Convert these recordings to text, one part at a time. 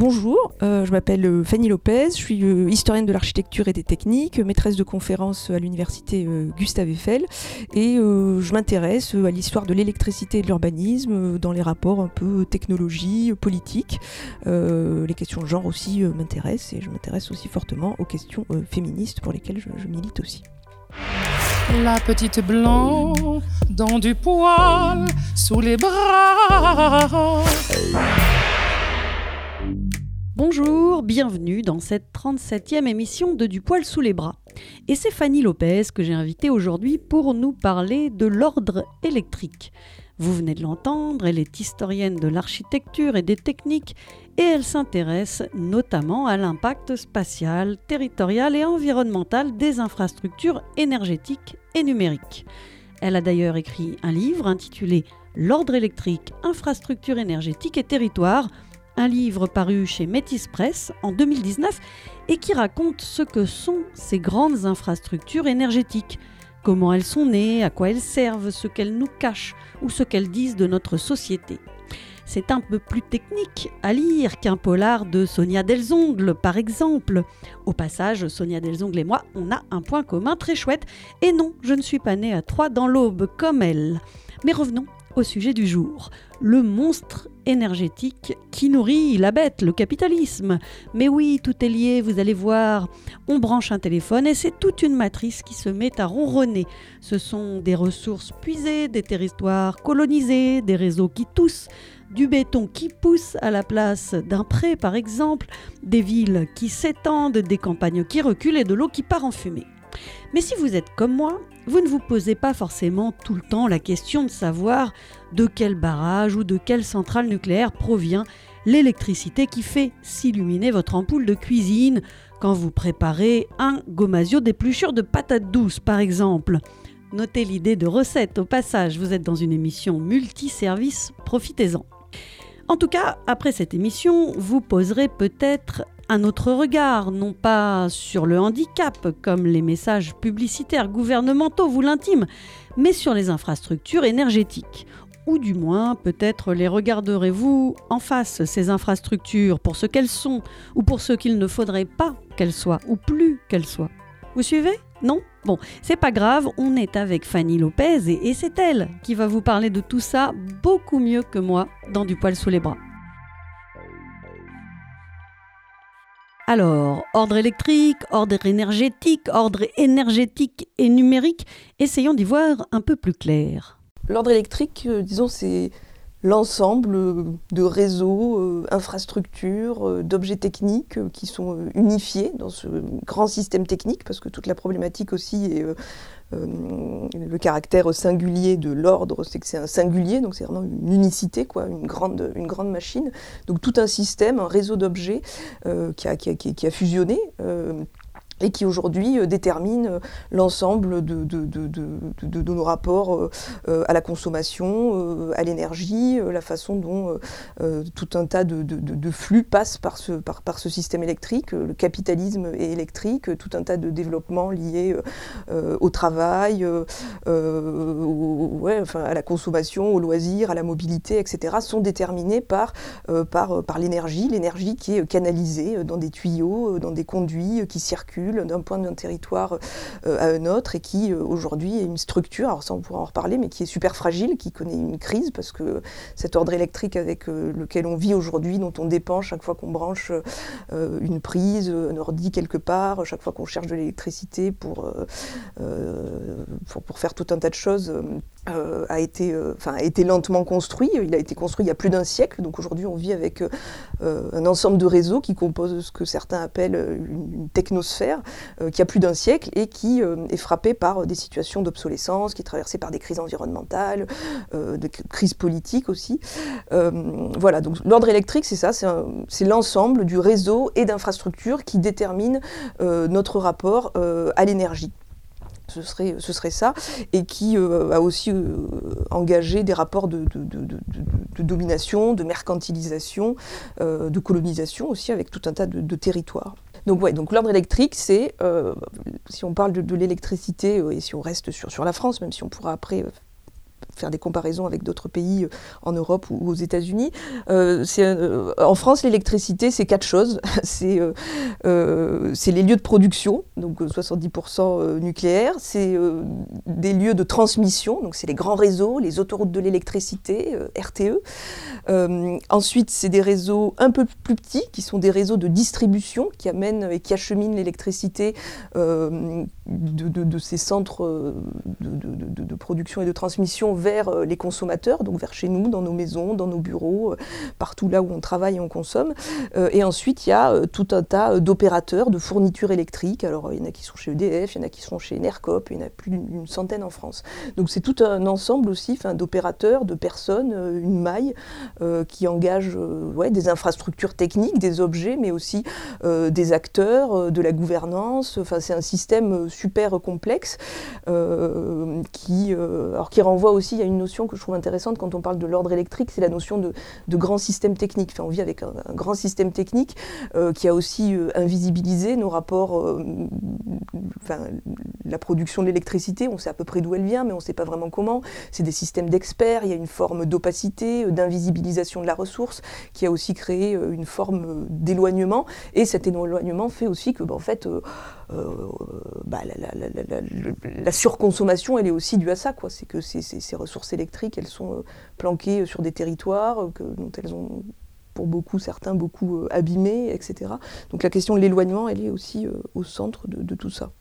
Bonjour, euh, je m'appelle euh, Fanny Lopez, je suis euh, historienne de l'architecture et des techniques, maîtresse de conférences à l'université Gustave Eiffel et je m'intéresse à l'histoire de l'électricité et de l'urbanisme dans les rapports un peu technologie, politique. les questions de genre aussi m'intéressent et je m'intéresse aussi fortement aux questions féministes pour lesquelles je, je milite aussi. La petite blanc dans du poil sous les bras. Bonjour, bienvenue dans cette 37e émission de Du poil sous les bras. Et c'est Fanny Lopez que j'ai invitée aujourd'hui pour nous parler de l'ordre électrique. Vous venez de l'entendre, elle est historienne de l'architecture et des techniques et elle s'intéresse notamment à l'impact spatial, territorial et environnemental des infrastructures énergétiques et numériques. Elle a d'ailleurs écrit un livre intitulé L'ordre électrique, infrastructure énergétique et territoire un livre paru chez Métis Press en 2019 et qui raconte ce que sont ces grandes infrastructures énergétiques, comment elles sont nées, à quoi elles servent, ce qu'elles nous cachent ou ce qu'elles disent de notre société. C'est un peu plus technique à lire qu'un polar de Sonia Delzongle, par exemple. Au passage, Sonia Delzongle et moi, on a un point commun très chouette. Et non, je ne suis pas née à Troyes dans l'aube comme elle. Mais revenons au sujet du jour. Le monstre énergétique qui nourrit la bête, le capitalisme. Mais oui, tout est lié, vous allez voir. On branche un téléphone et c'est toute une matrice qui se met à ronronner. Ce sont des ressources puisées, des territoires colonisés, des réseaux qui toussent, du béton qui pousse à la place d'un pré par exemple, des villes qui s'étendent, des campagnes qui reculent et de l'eau qui part en fumée. Mais si vous êtes comme moi, vous ne vous posez pas forcément tout le temps la question de savoir de quel barrage ou de quelle centrale nucléaire provient l'électricité qui fait s'illuminer votre ampoule de cuisine quand vous préparez un gomasio d'épluchure de patates douces par exemple. Notez l'idée de recette au passage, vous êtes dans une émission multiservice, profitez-en. En tout cas, après cette émission, vous poserez peut-être un autre regard, non pas sur le handicap, comme les messages publicitaires gouvernementaux vous l'intiment, mais sur les infrastructures énergétiques. Ou du moins, peut-être les regarderez-vous en face, ces infrastructures, pour ce qu'elles sont, ou pour ce qu'il ne faudrait pas qu'elles soient, ou plus qu'elles soient. Vous suivez? Non? Bon, c'est pas grave, on est avec Fanny Lopez et, et c'est elle qui va vous parler de tout ça beaucoup mieux que moi dans Du poil sous les bras. Alors, ordre électrique, ordre énergétique, ordre énergétique et numérique, essayons d'y voir un peu plus clair. L'ordre électrique, euh, disons, c'est l'ensemble euh, de réseaux, euh, infrastructures, d'objets techniques qui sont unifiés dans ce grand système technique, parce que toute la problématique aussi est le caractère singulier de l'ordre, c'est que c'est un singulier, donc c'est vraiment une unicité, quoi, une, grande, machine. Donc tout un système, un réseau d'objets euh, qui, a, fusionné. Et qui aujourd'hui euh, détermine euh, l'ensemble de, de, de, de, nos rapports euh, à la consommation, à l'énergie, la façon dont tout un tas de, flux passent par ce, par, par, ce système électrique. Le capitalisme est électrique, tout un tas de développements liés au travail, ouais, enfin, à la consommation, au loisir, à la mobilité, etc., sont déterminés par, par, par l'énergie, l'énergie qui est canalisée dans des tuyaux, dans des conduits qui circulent d'un point d'un territoire euh, à un autre et qui euh, aujourd'hui est une structure, alors ça on pourra en reparler, mais qui est super fragile, qui connaît une crise parce que cet ordre électrique avec euh, lequel on vit aujourd'hui, dont on dépend chaque fois qu'on branche une prise, un ordi quelque part, chaque fois qu'on cherche de l'électricité pour, pour, faire tout un tas de choses, a, été, a été lentement construit. Il a été construit il y a plus d'un siècle, donc aujourd'hui on vit avec un ensemble de réseaux qui composent ce que certains appellent une technosphère, euh, qui a plus d'un siècle et qui euh, est frappé par des situations d'obsolescence, qui est traversé par des crises environnementales, euh, des crises politiques aussi. voilà, donc l'ordre électrique, c'est ça, c'est l'ensemble du réseau et d'infrastructures qui détermine notre rapport à l'énergie. Ce serait, ce serait, ça, et qui a aussi engagé des rapports de, domination, de mercantilisation, de colonisation aussi, avec tout un tas de, territoires. Donc ouais, donc l'ordre électrique, c'est, euh, si on parle de, l'électricité, euh, et si on reste sur, sur la France, même si on pourra après euh, faire des comparaisons avec d'autres pays en Europe ou aux États-Unis. en France, l'électricité, c'est quatre choses. c'est les lieux de production, donc 70% nucléaire. C'est des lieux de transmission, donc c'est les grands réseaux, les autoroutes de l'électricité, RTE. ensuite, c'est des réseaux un peu plus petits, qui sont des réseaux de distribution qui amènent et qui acheminent l'électricité euh, de, ces centres euh, de, production et de transmission vers euh, les consommateurs, donc vers chez nous, dans nos maisons, dans nos bureaux, partout là où on travaille et on consomme. et ensuite, il y a tout un tas d'opérateurs de fournitures électriques. Alors, il y en a qui sont chez EDF, il y en a qui sont chez Enercop, il y en a plus d'une centaine en France. Donc, c'est tout un ensemble aussi d'opérateurs, de personnes, une maille qui engage ouais, des infrastructures techniques, des objets, mais aussi des acteurs, de la gouvernance. Enfin, c'est un système super complexe qui, alors, qui renvoie aussi à une notion que je trouve intéressante quand on parle de l'ordre électrique, c'est la notion de, grand système technique. On vit avec un, grand système technique qui a aussi invisibilisé nos rapports, enfin, la production de l'électricité, on sait à peu près d'où elle vient, mais on ne sait pas vraiment comment. C'est des systèmes d'experts, il y a une forme d'opacité, d'invisibilisation de la ressource qui a aussi créé une forme d'éloignement. Et cet éloignement fait aussi que, bah, en fait, euh, euh, bah, la, surconsommation, elle est aussi due à ça. C'est que ces, ressources électriques, elles sont euh, planquées sur des territoires dont elles ont pour beaucoup, certains, beaucoup abîmés, etc. Donc la question de l'éloignement, elle est aussi au centre de tout ça.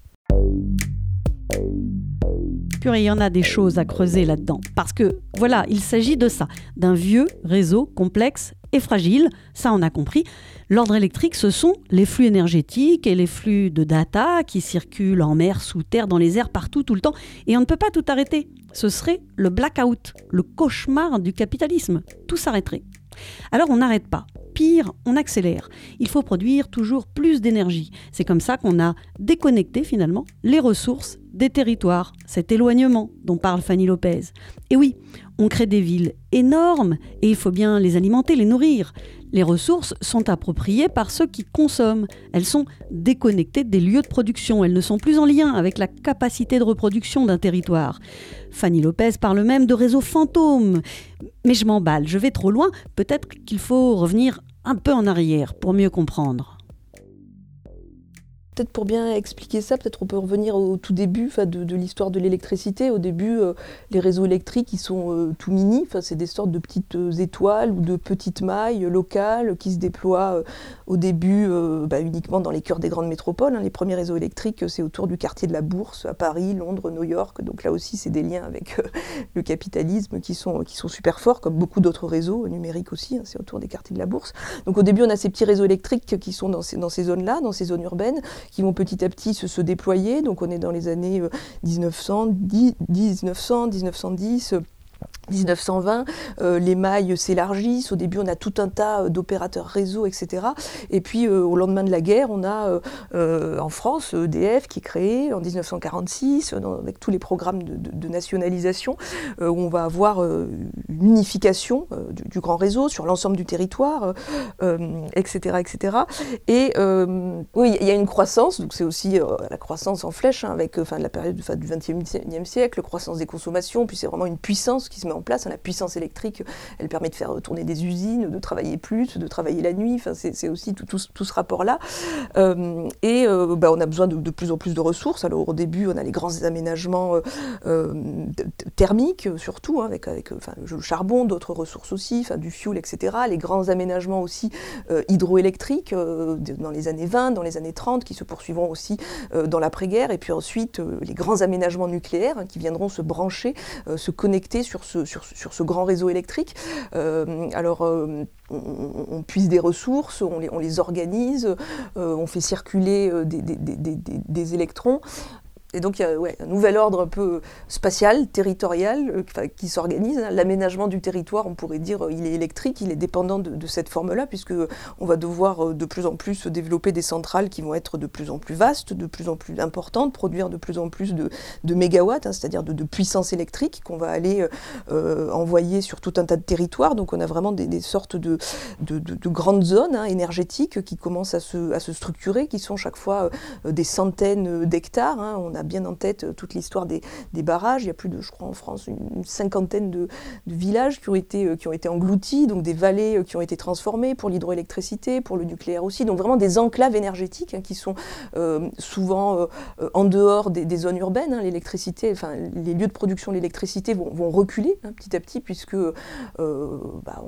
Purée, il y en a des choses à creuser là-dedans. Parce que, voilà, il s'agit de ça, d'un vieux réseau complexe et fragile, ça on a compris. L'ordre électrique, ce sont les flux énergétiques et les flux de data qui circulent en mer, sous terre, dans les airs, partout, tout le temps. Et on ne peut pas tout arrêter. Ce serait le blackout, le cauchemar du capitalisme. Tout s'arrêterait. Alors on n'arrête pas. Pire, on accélère. Il faut produire toujours plus d'énergie. C'est comme ça qu'on a déconnecté finalement les ressources des territoires, cet éloignement dont parle Fanny Lopez. Et oui, on crée des villes énormes et il faut bien les alimenter, les nourrir. Les ressources sont appropriées par ceux qui consomment. Elles sont déconnectées des lieux de production. Elles ne sont plus en lien avec la capacité de reproduction d'un territoire. Fanny Lopez parle même de réseaux fantômes. Mais je m'emballe, je vais trop loin. Peut-être qu'il faut revenir un peu en arrière pour mieux comprendre peut-être pour bien expliquer ça, peut-être on peut revenir au tout début de, l'histoire de l'électricité. Au début, euh, les réseaux électriques, ils sont euh, tout mini, c'est des sortes de petites euh, étoiles ou de petites mailles locales qui se déploient au début bah, uniquement dans les cœurs des grandes métropoles. Hein. Les premiers réseaux électriques, c'est autour du quartier de la Bourse, à Paris, Londres, New York. Donc là aussi, c'est des liens avec le capitalisme qui sont, qui sont super forts, comme beaucoup d'autres réseaux numériques aussi, hein, c'est autour des quartiers de la Bourse. Donc au début, on a ces petits réseaux électriques qui sont dans ces, dans ces zones-là, dans ces zones urbaines, qui vont petit à petit se, déployer. Donc on est dans les années 1900, 1900 1910. 1920, euh, les mailles s'élargissent. Au début, on a tout un tas euh, d'opérateurs réseau, etc. Et puis, euh, au lendemain de la guerre, on a en France EDF qui est créé en 1946, avec tous les programmes de, nationalisation, où on va avoir une unification du, grand réseau sur l'ensemble du territoire, etc., etc. Et oui, il y a une croissance, donc c'est aussi la croissance en flèche, hein, avec enfin, la période du XXe siècle, croissance des consommations, puis c'est vraiment une puissance qui se met en place. Hein, la puissance électrique, elle permet de faire tourner des usines, de travailler plus, de travailler la nuit. Enfin, c'est aussi tout, ce rapport-là. Euh, et euh, bah, on a besoin de, plus en plus de ressources. Alors au début, on a les grands aménagements euh, thermiques, surtout, hein, avec, avec le charbon, d'autres ressources aussi, du fuel, etc. Les grands aménagements aussi hydroélectriques dans les années 20, dans les années 30, qui se poursuivront aussi dans l'après-guerre. Et puis ensuite, les grands aménagements nucléaires hein, qui viendront se brancher, se connecter sur ce, sur, ce grand réseau électrique. Euh, alors, euh, on, puise des ressources, on les, organise, euh, on fait circuler des électrons. Et donc il y a un nouvel ordre un peu spatial, territorial, euh, qui s'organise. L'aménagement du territoire, on pourrait dire, euh, il est électrique, il est dépendant de, cette forme-là, puisque on va devoir euh, de plus en plus développer des centrales qui vont être de plus en plus vastes, de plus en plus importantes, produire de plus en plus de, mégawatts, hein, c'est-à-dire de, puissance électrique qu'on va aller envoyer sur tout un tas de territoires. Donc on a vraiment des, sortes de, grandes zones hein, énergétiques qui commencent à se, structurer, qui sont chaque fois des centaines d'hectares. Hein. Bien en tête toute l'histoire des, barrages. Il y a plus de, je crois, en France, une, cinquantaine de, villages qui ont, été, qui ont été engloutis, donc des vallées qui ont été transformées pour l'hydroélectricité, pour le nucléaire aussi. Donc vraiment des enclaves énergétiques hein, qui sont souvent en dehors des, zones urbaines. Hein. l'électricité, enfin, les lieux de production de l'électricité vont, reculer hein, petit à petit puisque bah,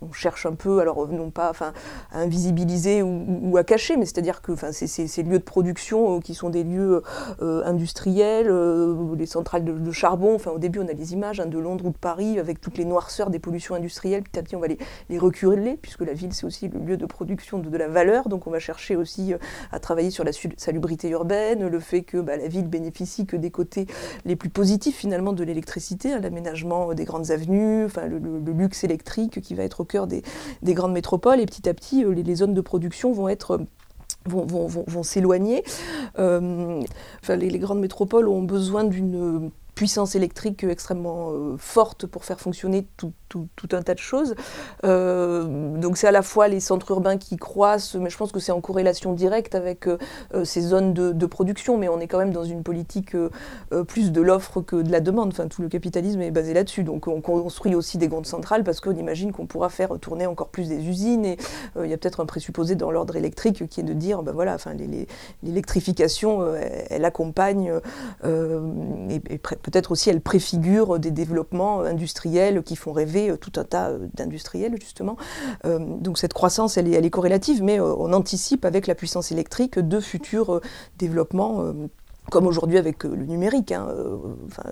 on, cherche un peu, alors non pas enfin, à invisibiliser ou, à cacher, mais c'est-à-dire que enfin, ces lieux de production euh, qui sont des lieux euh, industriels, euh, les centrales de, charbon, enfin, au début on a les images hein, de Londres ou de Paris avec toutes les noirceurs des pollutions industrielles, petit à petit on va les, les reculer, puisque la ville c'est aussi le lieu de production de, la valeur, donc on va chercher aussi à travailler sur la salubrité urbaine, le fait que bah, la ville bénéficie que des côtés les plus positifs finalement de l'électricité, hein, l'aménagement des grandes avenues, enfin, le, luxe électrique qui va être au cœur des, grandes métropoles, et petit à petit les, zones de production vont être vont, s'éloigner. Euh, enfin, les, les, grandes métropoles ont besoin d'une puissance électrique extrêmement euh, forte pour faire fonctionner tout, tout, un tas de choses. Euh, donc c'est à la fois les centres urbains qui croissent, mais je pense que c'est en corrélation directe avec euh, ces zones de, production, mais on est quand même dans une politique plus de l'offre que de la demande. Enfin, tout le capitalisme est basé là-dessus. Donc on construit aussi des grandes centrales parce qu'on imagine qu'on pourra faire tourner encore plus des usines. Et il y a peut-être un présupposé dans l'ordre électrique qui est de dire, ben voilà, enfin, l'électrification, elle, accompagne et peut-être aussi elle préfigure des développements industriels qui font rêver euh, tout un tas euh, d'industriels justement. Euh, donc cette croissance, elle elle est corrélative, mais on anticipe avec la puissance électrique de futurs développements comme aujourd'hui avec euh, le numérique, hein, euh,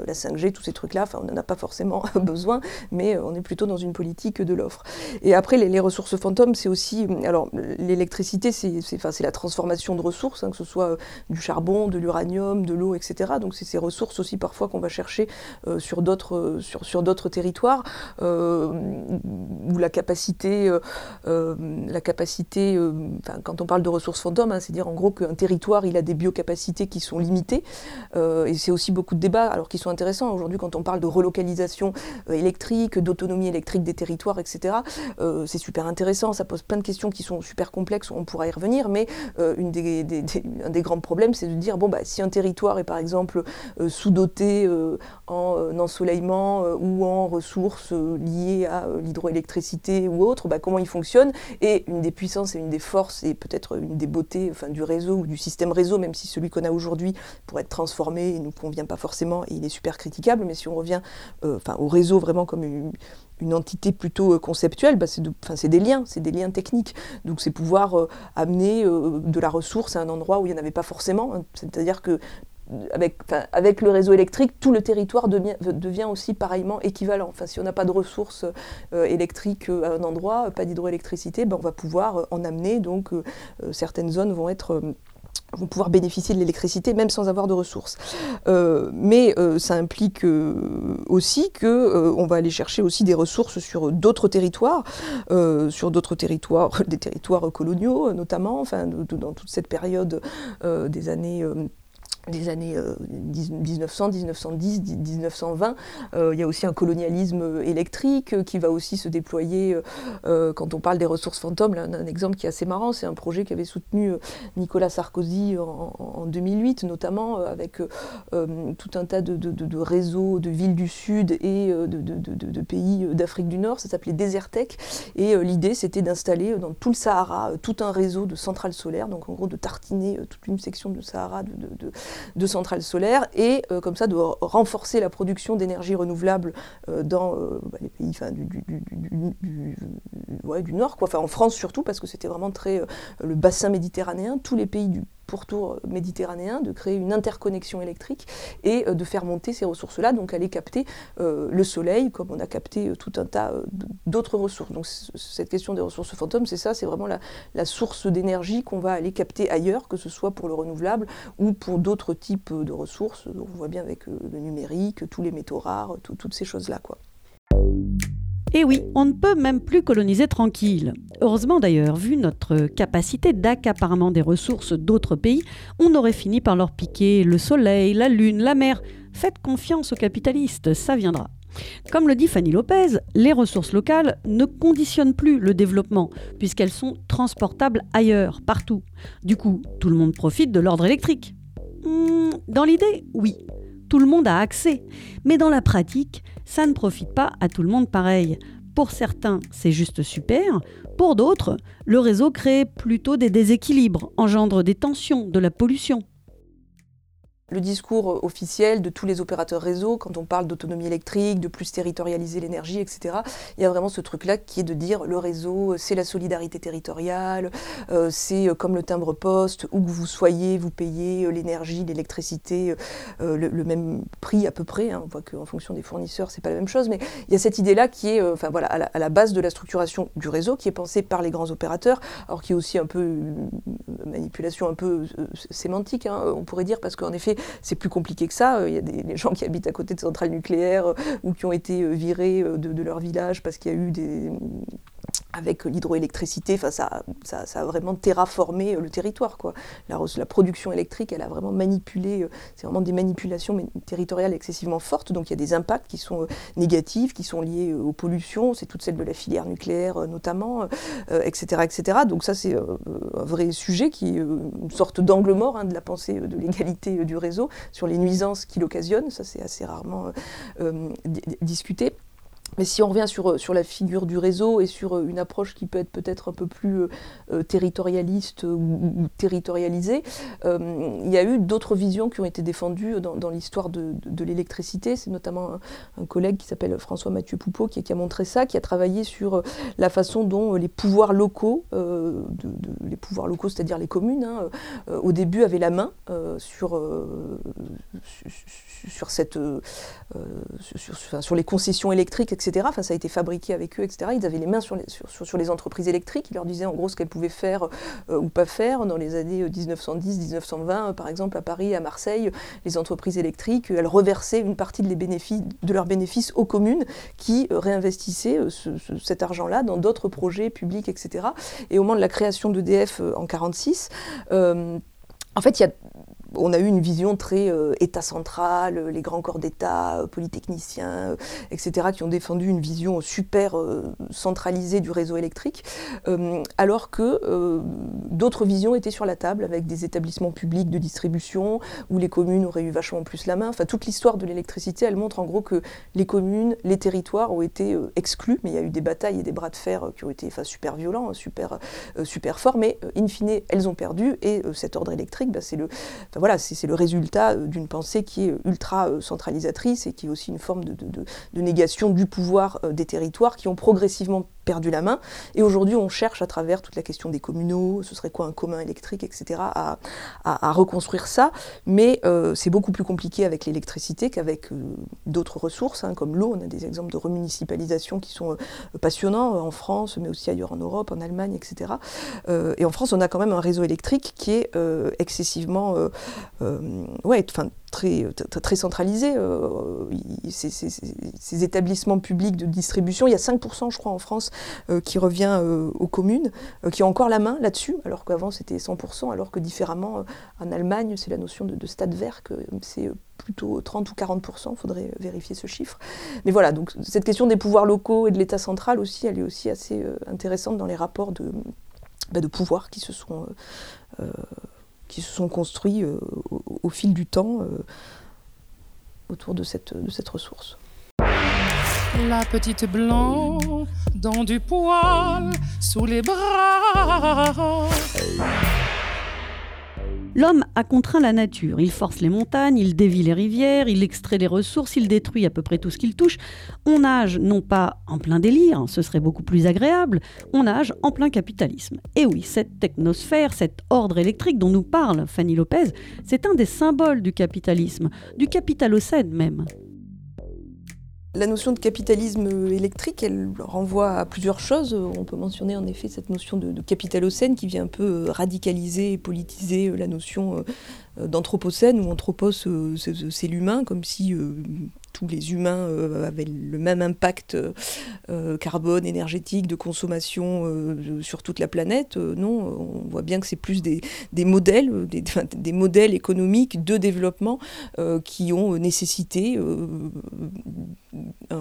la 5G, tous ces trucs-là, on n'en a pas forcément besoin, mais euh, on est plutôt dans une politique de l'offre. Et après, les, ressources fantômes, c'est aussi, alors l'électricité, c'est la transformation de ressources, hein, que ce soit du charbon, de l'uranium, de l'eau, etc. Donc c'est ces ressources aussi parfois qu'on va chercher sur d'autres sur, territoires, où la capacité, la capacité quand on parle de ressources fantômes, hein, c'est-à-dire en gros qu'un territoire, il a des biocapacités qui sont limitées euh, et c'est aussi beaucoup de débats, alors qui sont intéressants. Aujourd'hui quand on parle de relocalisation euh, électrique, d'autonomie électrique des territoires, etc. Euh, c'est super intéressant, ça pose plein de questions qui sont super complexes, on pourra y revenir, mais une des, un des grands problèmes, c'est de dire, bon, bah, si un territoire est par exemple sous-doté en ensoleillement ou en ressources liées à l'hydroélectricité ou autre, bah, comment il fonctionne? Et une des puissances et une des forces et peut-être une des beautés enfin, du réseau ou du système réseau, même si celui qu'on a aujourd'hui pour être transformé, il ne nous convient pas forcément et il est super critiquable. Mais si on revient euh, au réseau vraiment comme une, entité plutôt euh, conceptuelle, bah c'est des liens, c'est des liens techniques. Donc c'est pouvoir euh, amener de la ressource à un endroit où il n'y en avait pas forcément. Hein. C'est-à-dire que avec, avec, le réseau électrique, tout le territoire devient, devient aussi pareillement équivalent. Enfin, si on n'a pas de ressources électriques à un endroit, pas d'hydroélectricité, ben on va pouvoir en amener. Donc certaines zones vont être vont pouvoir bénéficier de l'électricité même sans avoir de ressources. Euh, mais euh, ça implique euh, aussi que on va aller chercher aussi des ressources sur d'autres territoires, sur d'autres territoires, des territoires coloniaux notamment, enfin dans toute cette période des années des années 1900, 1910, 1920. il y a aussi un colonialisme électrique euh, qui va aussi se déployer euh, euh, quand on parle des ressources fantômes. un, exemple qui est assez marrant, c'est un projet qu'avait soutenu Nicolas Sarkozy en, 2008, notamment avec tout un tas de, réseaux de villes du Sud et de, pays d'Afrique du Nord. Ça s'appelait Desertec. Et l'idée, c'était d'installer dans tout le Sahara tout un réseau de centrales solaires, donc en gros de tartiner toute une section de Sahara de de centrales solaires et euh, comme ça de renforcer la production d'énergie renouvelable euh, dans euh, bah, les pays du, Nord, quoi. En France surtout, parce que c'était vraiment très le bassin méditerranéen, tous les pays du pourtour méditerranéen, de créer une interconnexion électrique et de faire monter ces ressources-là, donc aller capter le soleil, comme on a capté tout un tas d'autres ressources. Donc cette question des ressources fantômes, c'est ça, c'est vraiment la, la source d'énergie qu'on va aller capter ailleurs, que ce soit pour le renouvelable ou pour d'autres types de ressources. On voit bien avec le numérique, tous les métaux rares, toutes ces choses-là. quoi. Et oui, on ne peut même plus coloniser tranquille. Heureusement d'ailleurs, vu notre capacité d'accaparement des ressources d'autres pays, on aurait fini par leur piquer le soleil, la lune, la mer. Faites confiance aux capitalistes, ça viendra. Comme le dit Fanny Lopez, les ressources locales ne conditionnent plus le développement, puisqu'elles sont transportables ailleurs, partout. Du coup, tout le monde profite de l'ordre électrique. Hmm, Dans l'idée, oui. Tout le monde a accès. Mais dans la pratique, ça ne profite pas à tout le monde pareil. Pour certains, c'est juste super. Pour d'autres, le réseau crée plutôt des déséquilibres, engendre des tensions, de la pollution. Le discours officiel de tous les opérateurs réseau, quand on parle d'autonomie électrique, de plus territorialiser l'énergie, etc., il y a vraiment ce truc-là qui est de dire le réseau, c'est la solidarité territoriale, euh, c'est euh, comme le timbre-poste, où que vous soyez, vous payez euh, l'énergie, l'électricité, euh, le, même prix à peu près. hein. On voit qu'en fonction des fournisseurs, c'est pas la même chose, mais il y a cette idée-là qui est euh, enfin, voilà, à, la, base de la structuration du réseau, qui est pensée par les grands opérateurs, alors qui est aussi un peu une manipulation un peu euh, sémantique, hein, on pourrait dire, parce qu'en effet, c'est plus compliqué que ça. Euh, Il y a des, gens qui habitent à côté de centrales nucléaires euh, ou qui ont été euh, virés de leur village parce qu'il y a eu des avec l'hydroélectricité, ça, ça, a vraiment terraformé euh, le territoire. Quoi. La, production électrique, elle a vraiment manipulé, euh, c'est vraiment des manipulations territoriales excessivement fortes, donc il y a des impacts qui sont euh, négatifs, qui sont liés aux pollutions, c'est toute celle de la filière nucléaire notamment, etc., etc. Donc ça c'est un vrai sujet qui est une sorte d'angle mort hein, de la pensée de l'égalité du réseau sur les nuisances qu'il occasionne, ça c'est assez rarement di- discuté. Mais si on revient sur, euh, sur la figure du réseau et sur euh, une approche qui peut être peut-être un peu plus euh, territorialiste ou, territorialisée, il y a eu d'autres visions qui ont été défendues dans, dans l'histoire de, de- l'électricité. C'est notamment un, collègue qui s'appelle François Mathieu Poupeau qui, a montré ça, qui a travaillé sur la façon dont les pouvoirs locaux, les pouvoirs locaux, c'est-à-dire les communes, hein, au début avaient la main sur, euh, euh, sur, les concessions électriques, etc. Ça a été fabriqué avec eux, etc. Ils avaient les mains sur les, sur, les entreprises électriques. Ils leur disaient en gros ce qu'elles pouvaient faire euh, ou pas faire. Dans les années 1910-1920, euh, par exemple, à Paris, à Marseille, les entreprises électriques, elles reversaient une partie de, leurs bénéfices aux communes qui réinvestissaient ce- ce- cet argent-là dans d'autres projets publics, etc. Et au moment de la création d'EDF en 1946, euh, en fait, il y a on a eu une vision très euh, État central, euh, les grands corps d'État, euh, polytechniciens, etc., qui ont défendu une vision super centralisée du réseau électrique, alors que d'autres visions étaient sur la table, avec des établissements publics de distribution, où les communes auraient eu vachement plus la main. Enfin, toute l'histoire de l'électricité, elle montre en gros que les communes, les territoires ont été exclus, mais il y a eu des batailles et des bras de fer qui ont été super violents, super, euh, super forts, mais in fine, elles ont perdu, et cet ordre électrique, bah, c'est le voilà, c'est le résultat euh, d'une pensée qui est ultra euh, centralisatrice et qui est aussi une forme de négation du pouvoir euh, des territoires qui ont progressivement perdu la main. Et aujourd'hui, on cherche à travers toute la question des communaux, ce serait quoi un commun électrique, etc., à, reconstruire ça. Mais euh, c'est beaucoup plus compliqué avec l'électricité qu'avec euh, d'autres ressources, hein, comme l'eau. On a des exemples de remunicipalisation qui sont euh, passionnants en France, mais aussi ailleurs en Europe, en Allemagne, etc. Et en France, on a quand même un réseau électrique qui est excessivement, très, très, centralisé. euh, ces, établissements publics de distribution, il y a 5%, je crois, en France, euh, qui revient euh, aux communes, euh, qui ont encore la main là-dessus, alors qu'avant c'était 100%, alors que différemment, en Allemagne, c'est la notion de, de stade vert, que c'est plutôt 30 ou 40%, il faudrait vérifier ce chiffre. Mais voilà, donc cette question des pouvoirs locaux et de l'État central aussi, elle est aussi assez intéressante dans les rapports de, bah, de pouvoir qui se sont, qui se sont construits euh, au, fil du temps euh, autour de cette, ressource. La petite blanc dans du poil sous les bras. L'homme a contraint la nature. Il force les montagnes, il dévie les rivières, il extrait les ressources, il détruit à peu près tout ce qu'il touche. On nage non pas en plein délire, ce serait beaucoup plus agréable, on nage en plein capitalisme. Et oui, cette technosphère, cet ordre électrique dont nous parle Fanny Lopez, c'est un des symboles du capitalisme, du capitalocène même. La notion de capitalisme électrique, elle renvoie à plusieurs choses. On peut mentionner en effet cette notion de, capitalocène qui vient un peu radicaliser et politiser la notion euh, d'anthropocène, où anthropos, euh, c'est l'humain, comme si euh, tous les humains euh, avaient le même impact euh, carbone, énergétique, de consommation euh, sur toute la planète. Euh, non, on voit bien que c'est plus des, modèles, euh, des, modèles économiques de développement euh, qui ont nécessité euh,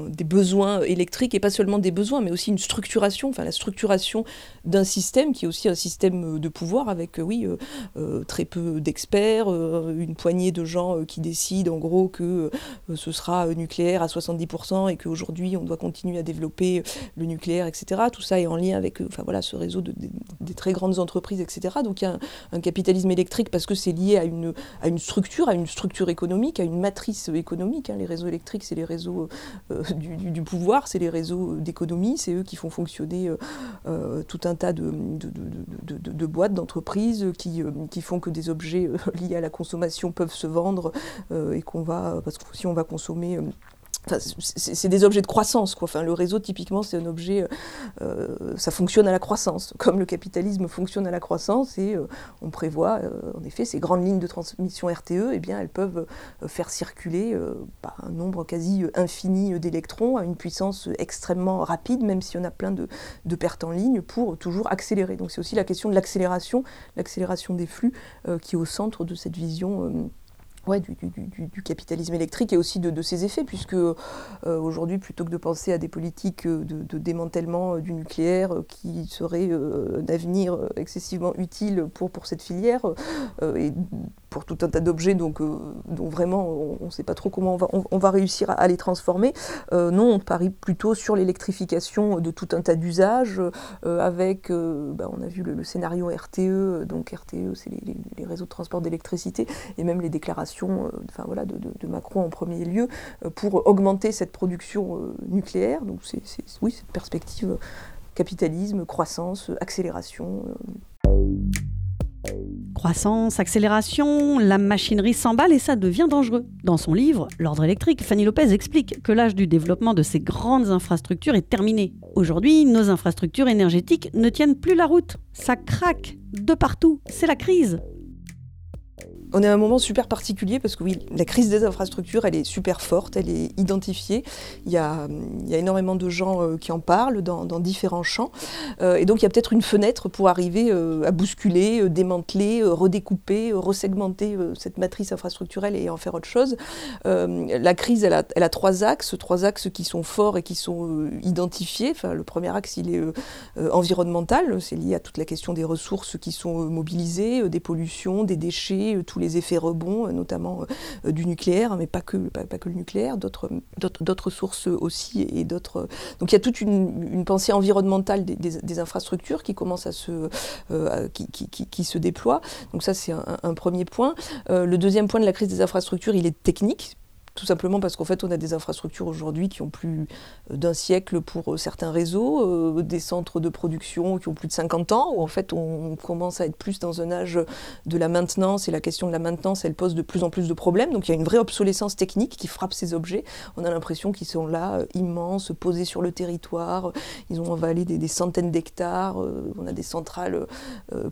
des besoins électriques et pas seulement des besoins, mais aussi une structuration, enfin la structuration d'un système qui est aussi un système de pouvoir avec, oui, très peu d'experts, une poignée de gens qui décident en gros que ce sera nucléaire à 70% et qu'aujourd'hui on doit continuer à développer le nucléaire, etc. Tout ça est en lien avec enfin, voilà, ce réseau de, des très grandes entreprises, etc. Donc il y a un, capitalisme électrique parce que c'est lié à une, à une structure, à une structure économique, à une matrice économique. Hein. Les réseaux électriques, c'est les réseaux euh, du, pouvoir, c'est les réseaux d'économie, c'est eux qui font fonctionner euh, euh, tout un tas de, de, boîtes, d'entreprises qui, qui font que des objets liés à la consommation peuvent se vendre et qu'on va, parce que si on va consommer c'est des objets de croissance. Quoi. Enfin, le réseau, typiquement, c'est un objet, euh, ça fonctionne à la croissance, comme le capitalisme fonctionne à la croissance, et euh, on prévoit, euh, en effet, ces grandes lignes de transmission RTE, eh bien, elles peuvent faire circuler bah, un nombre quasi infini d'électrons à une puissance extrêmement rapide, même si on a plein de pertes en ligne, pour toujours accélérer. Donc c'est aussi la question de l'accélération, l'accélération des flux qui est au centre de cette vision Ouais, du, capitalisme électrique et aussi de, ses effets, puisque euh, aujourd'hui, plutôt que de penser à des politiques de, démantèlement euh, du nucléaire euh, qui seraient d'avenir excessivement utiles pour, pour cette filière, et pour tout un tas d'objets donc, dont vraiment on ne sait pas trop comment on va, on, va réussir à, les transformer, non, on parie plutôt sur l'électrification de tout un tas d'usages, avec, bah, on a vu le, scénario RTE, donc RTE, c'est les, les réseaux de transport d'électricité, et même les déclarations euh, de, Macron en premier lieu euh, pour augmenter cette production euh, nucléaire. Donc c'est, oui, cette perspective capitalisme, croissance, accélération. Croissance, accélération, la machinerie s'emballe et ça devient dangereux. Dans son livre, L'ordre électrique, Fanny Lopez explique que l'âge du développement de ces grandes infrastructures est terminé. Aujourd'hui, nos infrastructures énergétiques ne tiennent plus la route. Ça craque de partout. C'est la crise on est à un moment super particulier parce que oui, la crise des infrastructures, elle est super forte, elle est identifiée. Il y a, énormément de gens euh, qui en parlent dans, différents champs. Euh, et donc il y a peut-être une fenêtre pour arriver euh, à bousculer, démanteler, redécouper, resegmenter cette matrice infrastructurelle et en faire autre chose. la crise, elle a, trois axes, trois axes qui sont forts et qui sont identifiés. Enfin, le premier axe, il est environnemental, c'est lié à toute la question des ressources qui sont mobilisées, des pollutions, des déchets, tout les effets rebonds, euh, notamment euh, du nucléaire, mais pas que, pas, que le nucléaire, d'autres sources aussi et d'autres. Donc il y a toute une, pensée environnementale des, infrastructures qui commence à se, euh, qui, qui, se déploie. Donc ça c'est un, premier point. le deuxième point de la crise des infrastructures, il est technique tout simplement parce qu'en fait, on a des infrastructures aujourd'hui qui ont plus euh, d'un siècle pour euh, certains réseaux, euh, des centres de production qui ont plus de 50 ans, où en fait, on commence à être plus dans un âge de la maintenance, et la question de la maintenance, elle pose de plus en plus de problèmes. Donc il y a une vraie obsolescence technique qui frappe ces objets. On a l'impression qu'ils sont là, immenses, posés sur le territoire. Ils ont envalé des, centaines d'hectares. on a des centrales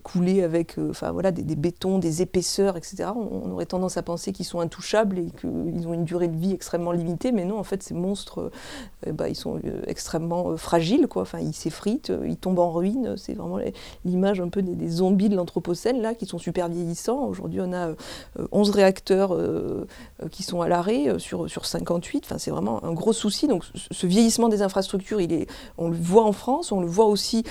coulées avec enfin, voilà, des, bétons, des épaisseurs, etc. On, on aurait tendance à penser qu'ils sont intouchables et qu'ils ont une durée de vie extrêmement limitée, mais non, en fait, ces monstres, ben, ils sont euh, extrêmement euh, fragiles, quoi. Enfin, ils s'effritent, ils tombent en ruine. C'est vraiment l'image un peu des, zombies de l'Anthropocène, là, qui sont super vieillissants. Aujourd'hui, on a 11 réacteurs qui sont à l'arrêt sur, sur 58. Enfin, c'est vraiment un gros souci. Donc, ce vieillissement des infrastructures, il est, on le voit en France, on le voit aussi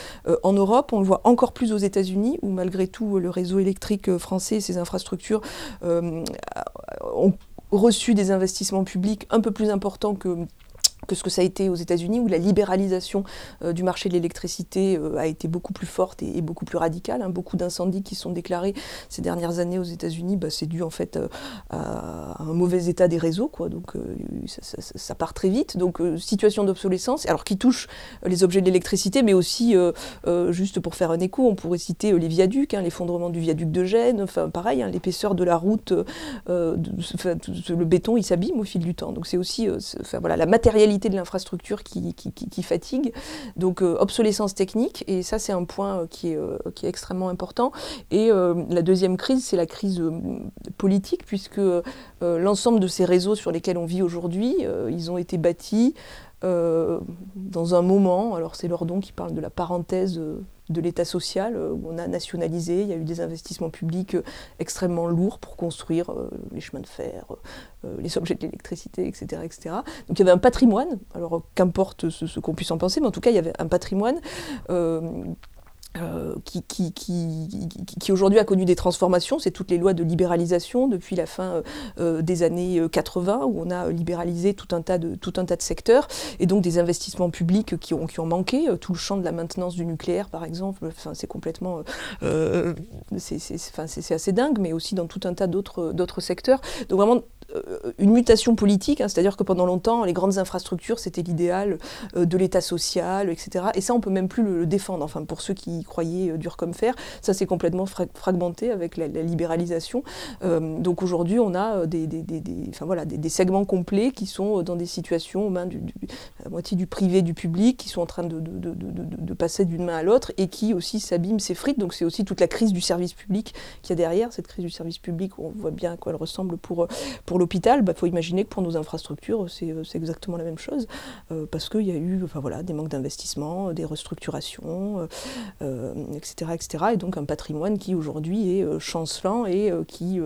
en Europe, on le voit encore plus aux États-Unis, où malgré tout, le réseau électrique français et ses infrastructures ont reçu des investissements publics un peu plus importants que que ce que ça a été aux États-Unis, où la libéralisation euh, du marché de l'électricité euh, a été beaucoup plus forte et, beaucoup plus radicale. Hein. Beaucoup d'incendies qui sont déclarés ces dernières années aux États-Unis, bah, c'est dû en fait euh, à, un mauvais état des réseaux. Donc ça, part très vite. Donc situation d'obsolescence, alors qui touche les objets de l'électricité, mais aussi juste pour faire un écho, on pourrait citer les viaducs, hein, l'effondrement du viaduc de Gênes, enfin pareil, hein, l'épaisseur de la route, le béton, il s'abîme au fil du temps. Donc c'est aussi, voilà, la matérialité de l'infrastructure qui, fatigue. Donc euh, obsolescence technique, et ça c'est un point euh, qui, est, euh, qui est extrêmement important. Et la deuxième crise, c'est la crise politique, puisque l'ensemble de ces réseaux sur lesquels on vit aujourd'hui, ils ont été bâtis dans un moment, alors c'est Lordon qui parle de la parenthèse de l'État social, où on a nationalisé, il y a eu des investissements publics extrêmement lourds pour construire les chemins de fer, les objets de l'électricité, etc., etc. Donc il y avait un patrimoine, alors qu'importe ce qu'on puisse en penser, mais en tout cas il y avait un patrimoine euh, qui, aujourd'hui a connu des transformations, c'est toutes les lois de libéralisation depuis la fin euh, euh, des années 80 où on a libéralisé tout un tas de, tout un tas de secteurs et donc des investissements publics qui ont, qui ont manqué. Tout le champ de la maintenance du nucléaire par exemple, enfin, c'est complètement... c'est assez dingue, mais aussi dans tout un tas d'autres secteurs. Donc vraiment euh, une mutation politique, hein, c'est-à-dire que pendant longtemps, les grandes infrastructures, c'était l'idéal euh, de l'État social, etc. Et ça, on peut même plus le, défendre. Enfin, pour ceux qui y croyaient euh, dur comme fer, ça s'est complètement fragmenté avec la, libéralisation. donc aujourd'hui, on a des, segments complets qui sont dans des situations aux mains du, la moitié du privé, du public, qui sont en train de, passer d'une main à l'autre et qui aussi s'abîment, s'effritent. Donc c'est aussi toute la crise du service public qu'il y a derrière, cette crise du service public, où on voit bien à quoi elle ressemble pour l'hôpital, il bah, faut imaginer que pour nos infrastructures, c'est euh, exactement la même chose, euh, parce qu'il y a eu enfin, voilà, des manques d'investissement, des restructurations, etc., euh, etc. Et donc un patrimoine qui aujourd'hui est chancelant et qui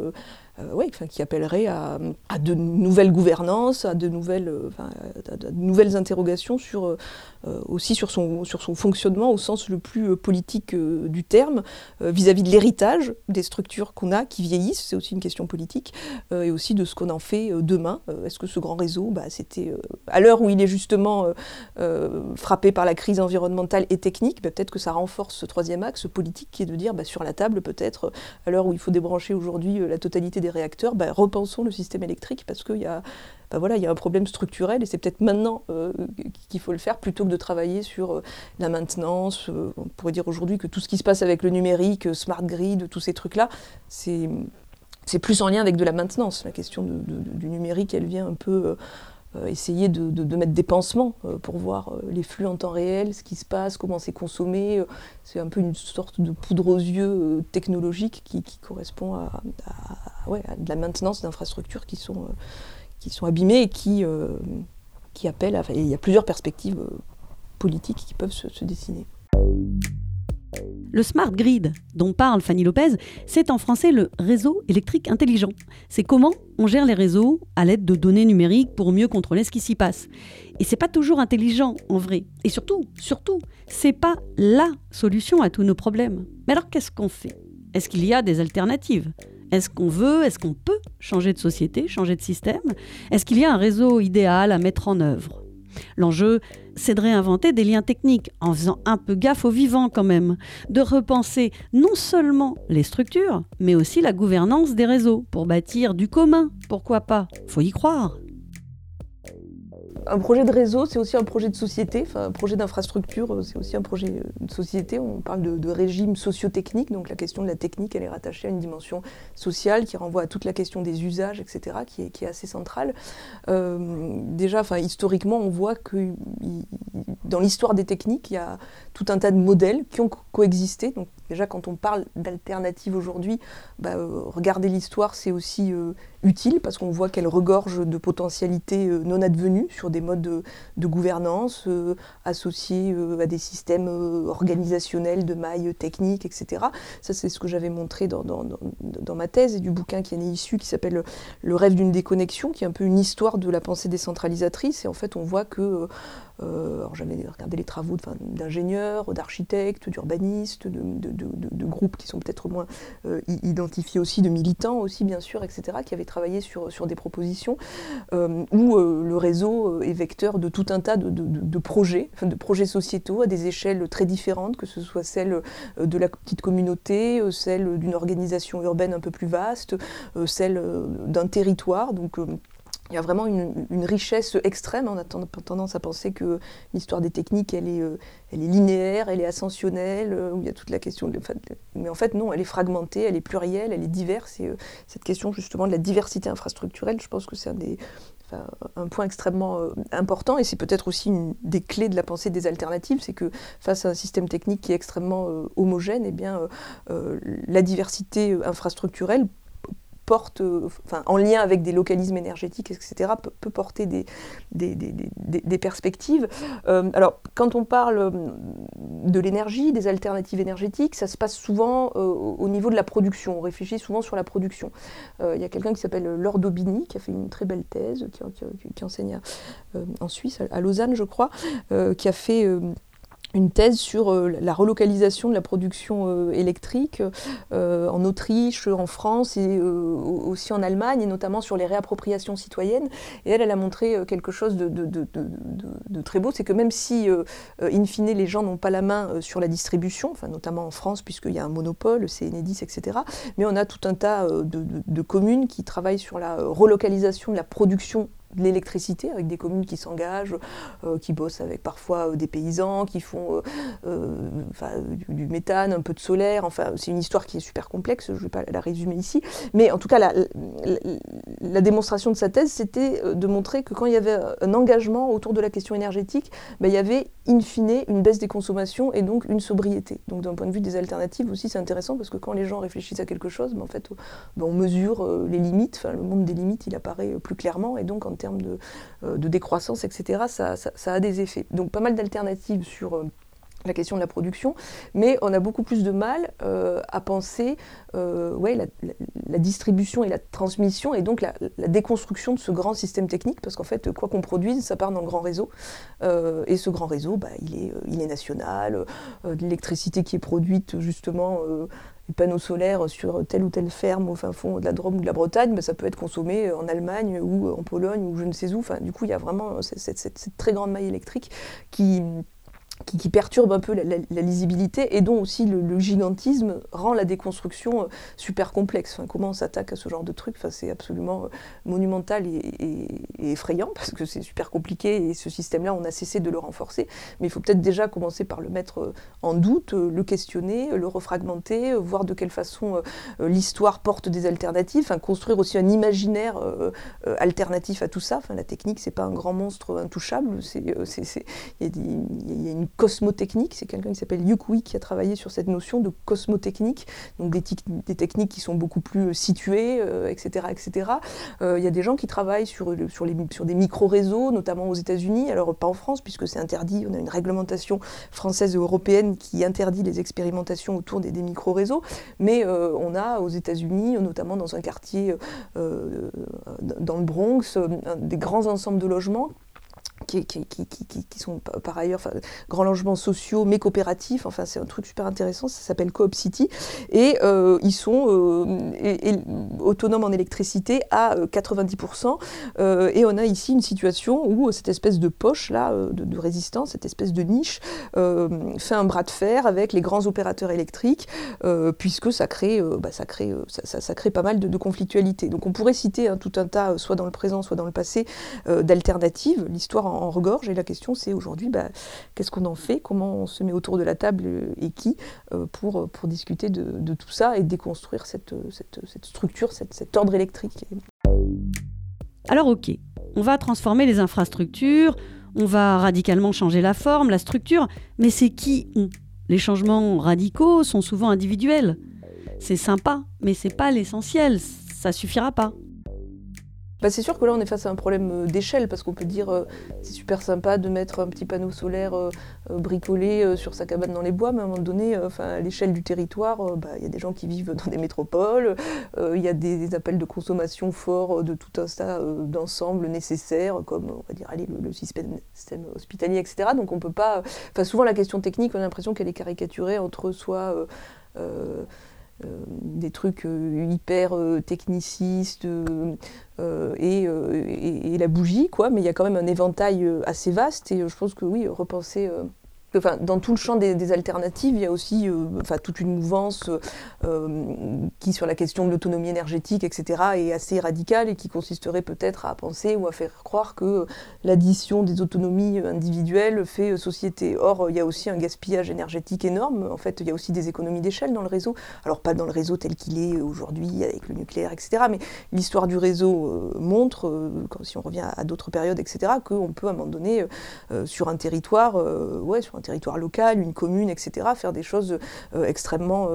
euh, qui appellerait à, de nouvelles gouvernances, à de nouvelles, euh, nouvelles interrogations sur, euh, aussi sur son, sur son fonctionnement au sens le plus politique du terme, vis-à-vis de l'héritage des structures qu'on a qui vieillissent, c'est aussi une question politique, et aussi de ce qu'on en fait demain. Est-ce que ce grand réseau, bah, c'était à l'heure où il est justement frappé par la crise environnementale et technique, bah, peut-être que ça renforce ce troisième axe politique qui est de dire bah, sur la table, peut-être, à l'heure où il faut débrancher aujourd'hui la totalité des réacteurs, bah, repensons le système électrique parce qu'il y a bah, voilà, il y a un problème structurel et c'est peut-être maintenant euh, qu'il faut le faire plutôt que de travailler sur euh, la maintenance. Euh, on pourrait dire aujourd'hui que tout ce qui se passe avec le numérique, smart grid, tous ces trucs-là, c'est, plus en lien avec de la maintenance. La question du numérique, elle vient un peu essayer de, mettre des pansements euh, pour voir euh, les flux en temps réel, ce qui se passe, comment c'est consommé. c'est un peu une sorte de poudre aux yeux technologique qui, correspond à, de la maintenance d'infrastructures qui sont, qui sont abîmées et qui, qui appellent à, il y a plusieurs perspectives politiques qui peuvent se dessiner. Le smart grid dont parle Fanny Lopez, c'est en français le réseau électrique intelligent. C'est comment on gère les réseaux à l'aide de données numériques pour mieux contrôler ce qui s'y passe. Et c'est pas toujours intelligent en vrai. Et surtout, surtout, c'est pas la solution à tous nos problèmes. Mais alors qu'est-ce qu'on fait? Est-ce qu'il y a des alternatives? Est-ce qu'on veut, est-ce qu'on peut changer de société, changer de système? Est-ce qu'il y a un réseau idéal à mettre en œuvre? L'enjeu, c'est de réinventer des liens techniques en faisant un peu gaffe aux vivants quand même, de repenser non seulement les structures, mais aussi la gouvernance des réseaux pour bâtir du commun. Pourquoi pas? Faut y croire un projet de réseau, c'est aussi un projet de société, un projet d'infrastructure, euh, c'est aussi un projet euh, de société. On parle de, régime socio-technique, donc la question de la technique, elle est rattachée à une dimension sociale qui renvoie à toute la question des usages, etc., qui est, assez centrale. Euh, déjà, historiquement, on voit que dans l'histoire des techniques, il y a tout un tas de modèles qui ont coexisté. Donc, déjà, quand on parle d'alternatives aujourd'hui, bah, regarder l'histoire, c'est aussi utile parce qu'on voit qu'elle regorge de potentialités non advenues sur des modes de, gouvernance euh, associés euh, à des systèmes euh, organisationnels de mailles techniques, etc. Ça, c'est ce que j'avais montré dans, ma thèse et du bouquin qui en est issu, qui s'appelle Le rêve d'une déconnexion, qui est un peu une histoire de la pensée décentralisatrice. Et en fait, on voit que alors j'avais regardé les travaux d'ingénieurs, d'architectes, d'urbanistes, de, groupes qui sont peut-être moins euh, identifiés aussi, de militants aussi bien sûr, etc., qui avaient travaillé sur, des propositions euh, où le réseau est vecteur de tout un tas de, projets, de projets sociétaux à des échelles très différentes, que ce soit celle de la petite communauté, celle d'une organisation urbaine un peu plus vaste, celle d'un territoire. Il y a vraiment une, richesse extrême. On a tendance à penser que l'histoire des techniques, elle est, euh, elle est linéaire, elle est ascensionnelle, euh, où il y a toute la question. De, mais en fait, non, elle est fragmentée, elle est plurielle, elle est diverse. Et euh, cette question justement de la diversité infrastructurelle, je pense que c'est un, point extrêmement important. Et c'est peut-être aussi une des clés de la pensée des alternatives, c'est que face à un système technique qui est extrêmement homogène, eh bien, la diversité infrastructurelle porte, euh, en lien avec des localismes énergétiques, etc., peut, porter des, des, perspectives. Euh, alors, quand on parle euh, de l'énergie, des alternatives énergétiques, ça se passe souvent au niveau de la production. On réfléchit souvent sur la production. Il y a quelqu'un qui s'appelle Laure Daubigny, qui a fait une très belle thèse, qui, enseigne en Suisse, à Lausanne, je crois, qui a fait une thèse sur euh, la relocalisation de la production euh, électrique euh, en Autriche, en France et aussi en Allemagne, et notamment sur les réappropriations citoyennes. Et elle, elle a montré quelque chose de, très beau, c'est que même si, in fine, les gens n'ont pas la main sur la distribution, notamment en France, puisqu'il y a un monopole, c'est Enedis, etc., mais on a tout un tas de, communes qui travaillent sur la relocalisation de la production de l'électricité avec des communes qui s'engagent, euh, qui bossent avec parfois euh, des paysans, qui font euh, du, méthane, un peu de solaire. Enfin, c'est une histoire qui est super complexe, je ne vais pas la résumer ici. Mais en tout cas, la, démonstration de sa thèse, c'était de montrer que quand il y avait un engagement autour de la question énergétique, ben, il y avait in fine une baisse des consommations et donc une sobriété. Donc d'un point de vue des alternatives aussi, c'est intéressant parce que quand les gens réfléchissent à quelque chose, ben, en fait, ben, on mesure les limites. Le monde des limites, il apparaît plus clairement et donc en termes euh, de, décroissance, etc., ça, a des effets. Donc pas mal d'alternatives sur euh, la question de la production, mais on a beaucoup plus de mal euh, à penser ouais, la, distribution et la transmission, et donc la, déconstruction de ce grand système technique, parce qu'en fait, quoi qu'on produise, ça part dans le grand réseau, et ce grand réseau, bah, il, est, il est national, l'électricité qui est produite justement les panneaux solaires sur telle ou telle ferme au fin fond de la Drôme ou de la Bretagne, ça peut être consommé en Allemagne ou en Pologne ou je ne sais où. Enfin, du coup, il y a vraiment cette très grande maille électrique qui, qui, perturbe un peu la, lisibilité et dont aussi le, gigantisme rend la déconstruction euh, super complexe. Enfin, comment on s'attaque à ce genre de truc? Enfin, C'est absolument euh, monumental et, effrayant parce que c'est super compliqué et ce système-là, on a cessé de le renforcer. Mais il faut peut-être déjà commencer par le mettre euh, en doute, le questionner, le refragmenter, voir de quelle façon l'histoire porte des alternatives, enfin, construire aussi un imaginaire alternatif à tout ça. Enfin, la technique, c'est pas un grand monstre intouchable, il y, a une cosmotechnique. C'est quelqu'un qui s'appelle Yukui qui a travaillé sur cette notion de cosmotechnique, donc des, techniques qui sont beaucoup plus euh, situées, etc. Euh, etc. Euh, il y a des gens qui travaillent sur, des micro-réseaux, notamment aux États-Unis, alors pas en France, puisque c'est interdit. On a une réglementation française et européenne qui interdit les expérimentations autour des, des micro-réseaux, mais on a aux États-Unis, notamment dans un quartier dans le Bronx, des grands ensembles de logements qui, sont par ailleurs grands logements sociaux mais coopératifs. Enfin, c'est un truc super intéressant. Ça s'appelle Coop City. Et euh, ils sont euh, autonomes en électricité à 90%. Euh, et on a ici une situation où cette espèce de poche là, de, résistance, cette espèce de niche, fait un bras de fer avec les grands opérateurs électriques, puisque ça crée, bah, ça, crée, ça, crée pas mal de, conflictualité. Donc on pourrait citer hein, tout un tas, soit dans le présent, soit dans le passé, d'alternatives. L'histoire en, regorge. Et la question, c'est aujourd'hui, bah, qu'est-ce qu'on en fait? Comment on se met autour de la table euh, et qui euh, pour, pour discuter de, tout ça et déconstruire cette, structure, cet ordre électrique? Alors ok, on va transformer les infrastructures, on va radicalement changer la forme, la structure, mais c'est qui on? Les changements radicaux sont souvent individuels. C'est sympa, mais c'est pas l'essentiel, ça suffira pas. Bah, c'est sûr que là on est face à un problème euh, d'échelle parce qu'on peut dire euh, c'est super sympa de mettre un petit panneau solaire euh, bricolé sur sa cabane dans les bois, mais à un moment donné, à l'échelle du territoire, bah, il y a des gens qui vivent dans des métropoles, il y a des, appels de consommation forts de tout un tas d'ensembles nécessaires, comme on va dire le, système, hospitalier, etc. Donc on peut pas. Enfin souvent la question technique, on a l'impression qu'elle est caricaturée entre soit euh, des trucs euh, hyper euh, technicistes et, et, la bougie, quoi. Mais il y a quand même un éventail assez vaste et je pense que oui, repenser Dans tout le champ des, alternatives, il y a aussi euh, toute une mouvance euh, qui, sur la question de l'autonomie énergétique, etc., est assez radicale et qui consisterait peut-être à penser ou à faire croire que l'addition des autonomies individuelles fait société. Or, il y a aussi un gaspillage énergétique énorme. En fait, il y a aussi des économies d'échelle dans le réseau. Alors, pas dans le réseau tel qu'il est aujourd'hui avec le nucléaire, etc., mais l'histoire du réseau euh, montre, si on revient à, d'autres périodes, etc., qu'on peut à un moment donné, sur un territoire, ouais, territoire local, une commune, etc., faire des choses extrêmement,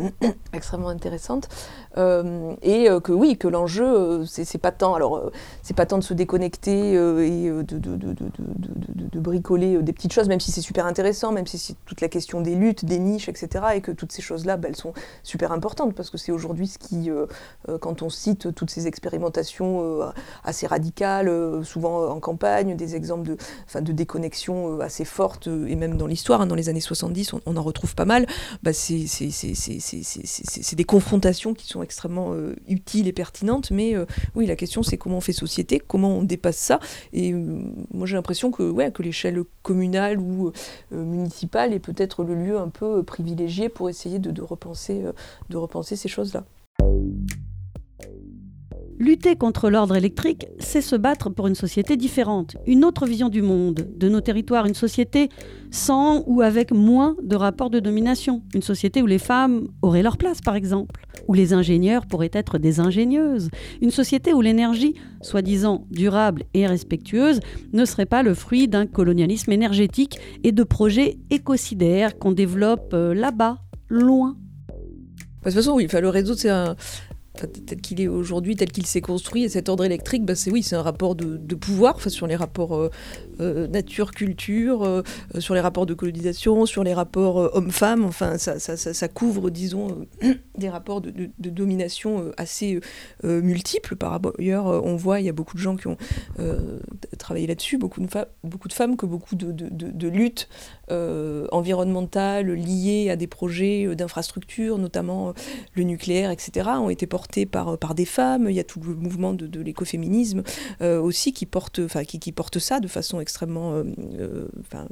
extrêmement intéressantes. et que oui, que l'enjeu, c'est pas tant, alors c'est pas tant de se déconnecter et de, bricoler des petites choses, même si c'est super intéressant, même si c'est toute la question des luttes, des niches, etc., et que toutes ces choses-là, bah, elles sont super importantes parce que c'est aujourd'hui ce qui, quand on cite toutes ces expérimentations assez radicales, souvent en campagne, des exemples de, de déconnexion assez fortes, et même dans l'histoire, hein, dans les années 70, on, en retrouve pas mal, bah, c'est des confrontations qui sont extrêmement utiles et pertinentes, mais oui, la question c'est comment on fait société, comment on dépasse ça, et moi j'ai l'impression que, ouais, que l'échelle communale ou municipale est peut-être le lieu un peu privilégié pour essayer de repenser, de repenser ces choses-là. Lutter contre l'ordre électrique, c'est se battre pour une société différente, une autre vision du monde, de nos territoires, une société sans ou avec moins de rapports de domination, une société où les femmes auraient leur place par exemple, où les ingénieurs pourraient être des ingénieuses, une société où l'énergie, soi-disant durable et respectueuse, ne serait pas le fruit d'un colonialisme énergétique et de projets écocidaires qu'on développe euh, là-bas, loin. De toute façon, oui, le réseau, c'est un, tel qu'il est aujourd'hui, tel qu'il s'est construit, et cet ordre électrique, bah, c'est oui, c'est un rapport de, pouvoir sur les rapports euh, euh, nature-culture, euh, sur les rapports de colonisation, sur les rapports homme-femme. Enfin, ça, ça, couvre, disons, des rapports de, domination assez multiples. Par ailleurs, on voit, il y a beaucoup de gens qui ont travaillé là-dessus, beaucoup beaucoup de femmes, que beaucoup de, luttes environnementales liées à des projets d'infrastructures, notamment le nucléaire, etc., ont été portées par, par des femmes, il y a tout le mouvement de, l'écoféminisme euh, aussi qui porte, qui, qui, porte ça de façon extrêmement euh,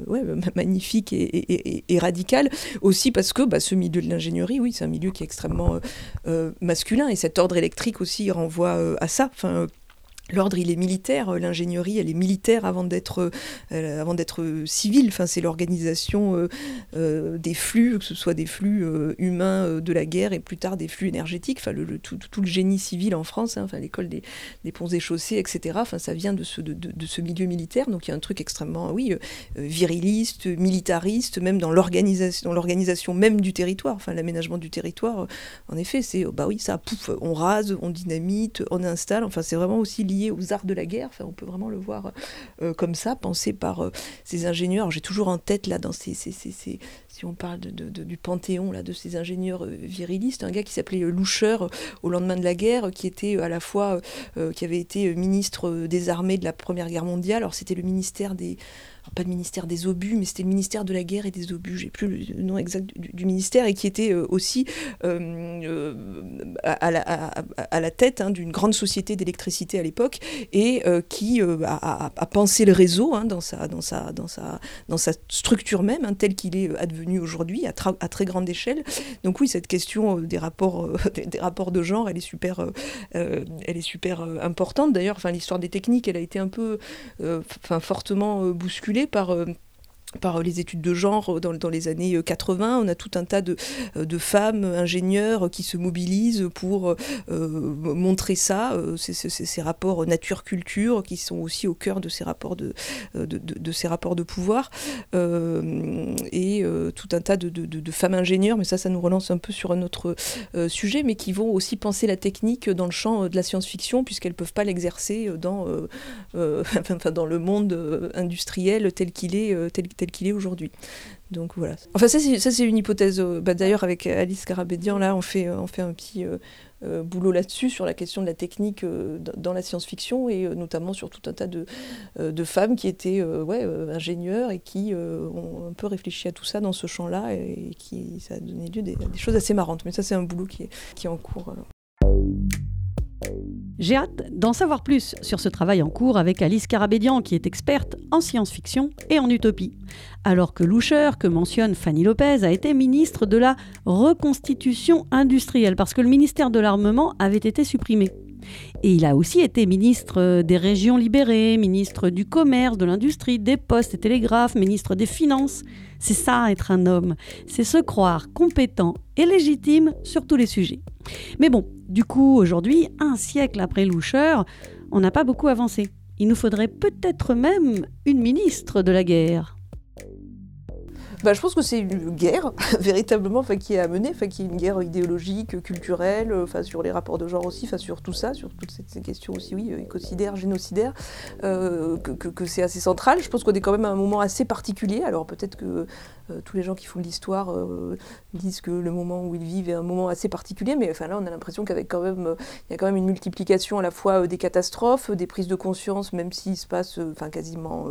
euh, magnifique et, radicale, aussi parce que bah, ce milieu de l'ingénierie, oui, c'est un milieu qui est extrêmement masculin, et cet ordre électrique aussi renvoie à ça. L'ordre, il est militaire, euh, l'ingénierie, elle est militaire avant d'être euh, d'être civile. Enfin, c'est l'organisation euh, des flux, que ce soit des flux humains de la guerre et plus tard des flux énergétiques. Enfin, tout, le génie civil en France, hein, enfin, l'école des, ponts et chaussées, etc. Enfin, ça vient de ce, de, ce milieu militaire. Donc, il y a un truc extrêmement, oui, viriliste, militariste, même dans l'organisation, dans l'organisation même du territoire. Enfin, l'aménagement du territoire. En effet, c'est, bah oui, ça, pouf, on rase, on dynamite, on installe. Enfin, c'est vraiment aussi aux arts de la guerre. Enfin, on peut vraiment le voir euh, comme ça, pensé par euh, ces ingénieurs. J'ai toujours en tête, là, dans ces, si on parle de, du panthéon là, de ces ingénieurs euh, virilistes, un gars qui s'appelait Loucher au lendemain de la guerre, qui était à la fois, qui avait été ministre des armées de la Première Guerre mondiale. Alors c'était le ministère des pas le ministère des obus, mais c'était le ministère de la guerre et des obus, j'ai plus le nom exact du, ministère, et qui était euh, aussi euh, euh, à, la, à, la, tête hein, d'une grande société d'électricité à l'époque, et qui a, pensé le réseau hein, dans, sa, dans, sa, dans, sa, dans sa structure même, hein, tel qu'il est advenu aujourd'hui, à, très grande échelle. Donc oui, cette question des rapports, des, rapports de genre, elle est super, elle est super importante. D'ailleurs, l'histoire des techniques, elle a été un peu, fortement bousculée par euh, par les études de genre dans, dans, les années 80. On a tout un tas de, de femmes ingénieurs qui se mobilisent pour euh, montrer ça, euh, ces, rapports nature-culture qui sont aussi au cœur de ces rapports de, de, de ces rapports de pouvoir. Euh, et tout un tas de, femmes ingénieurs, mais ça, ça nous relance un peu sur un autre sujet, mais qui vont aussi penser la technique dans le champ de la science-fiction, puisqu'elles ne peuvent pas l'exercer dans, enfin, dans le monde industriel tel qu'il est, tel qu'il est aujourd'hui. Donc voilà. Enfin, ça, c'est une hypothèse. Euh, bah, D'ailleurs, avec Alice Carabédian, là, on fait, on fait un petit euh, boulot là-dessus, sur la question de la technique euh, dans la science-fiction, et notamment sur tout un tas de, de femmes qui étaient ouais, ingénieurs et qui ont un peu réfléchi à tout ça dans ce champ-là, et, qui ça a donné lieu à des, des, choses assez marrantes. Mais ça, c'est un boulot qui est, qui est en cours. J'ai hâte d'en savoir plus sur ce travail en cours avec Alice Carabédian, qui est experte en science-fiction et en utopie. Alors que Loucher, que mentionne Fanny Lopez, a été ministre de la reconstitution industrielle, parce que le ministère de l'Armement avait été supprimé. Et il a aussi été ministre des régions libérées, ministre du commerce, de l'industrie, des postes et télégraphes, ministre des finances. C'est ça être un homme, c'est se croire compétent et légitime sur tous les sujets. Mais bon, du coup, aujourd'hui, un siècle après Loucher, on n'a pas beaucoup avancé. Il nous faudrait peut-être même une ministre de la guerre. Bah, Je pense que c'est une guerre, véritablement, qui est à mener, qui est une guerre idéologique, culturelle, sur les rapports de genre aussi, sur tout ça, sur toutes ces, questions aussi, oui, écocidaires, génocidaires, que, que c'est assez central. Je pense qu'on est quand même à un moment assez particulier. Alors peut-être que euh, tous les gens qui font de l'histoire euh, disent que le moment où ils vivent est un moment assez particulier, mais enfin là on a l'impression qu'avec quand même, euh, il y a quand même une multiplication à la fois des catastrophes, des prises de conscience, même s'il se passe, enfin quasiment,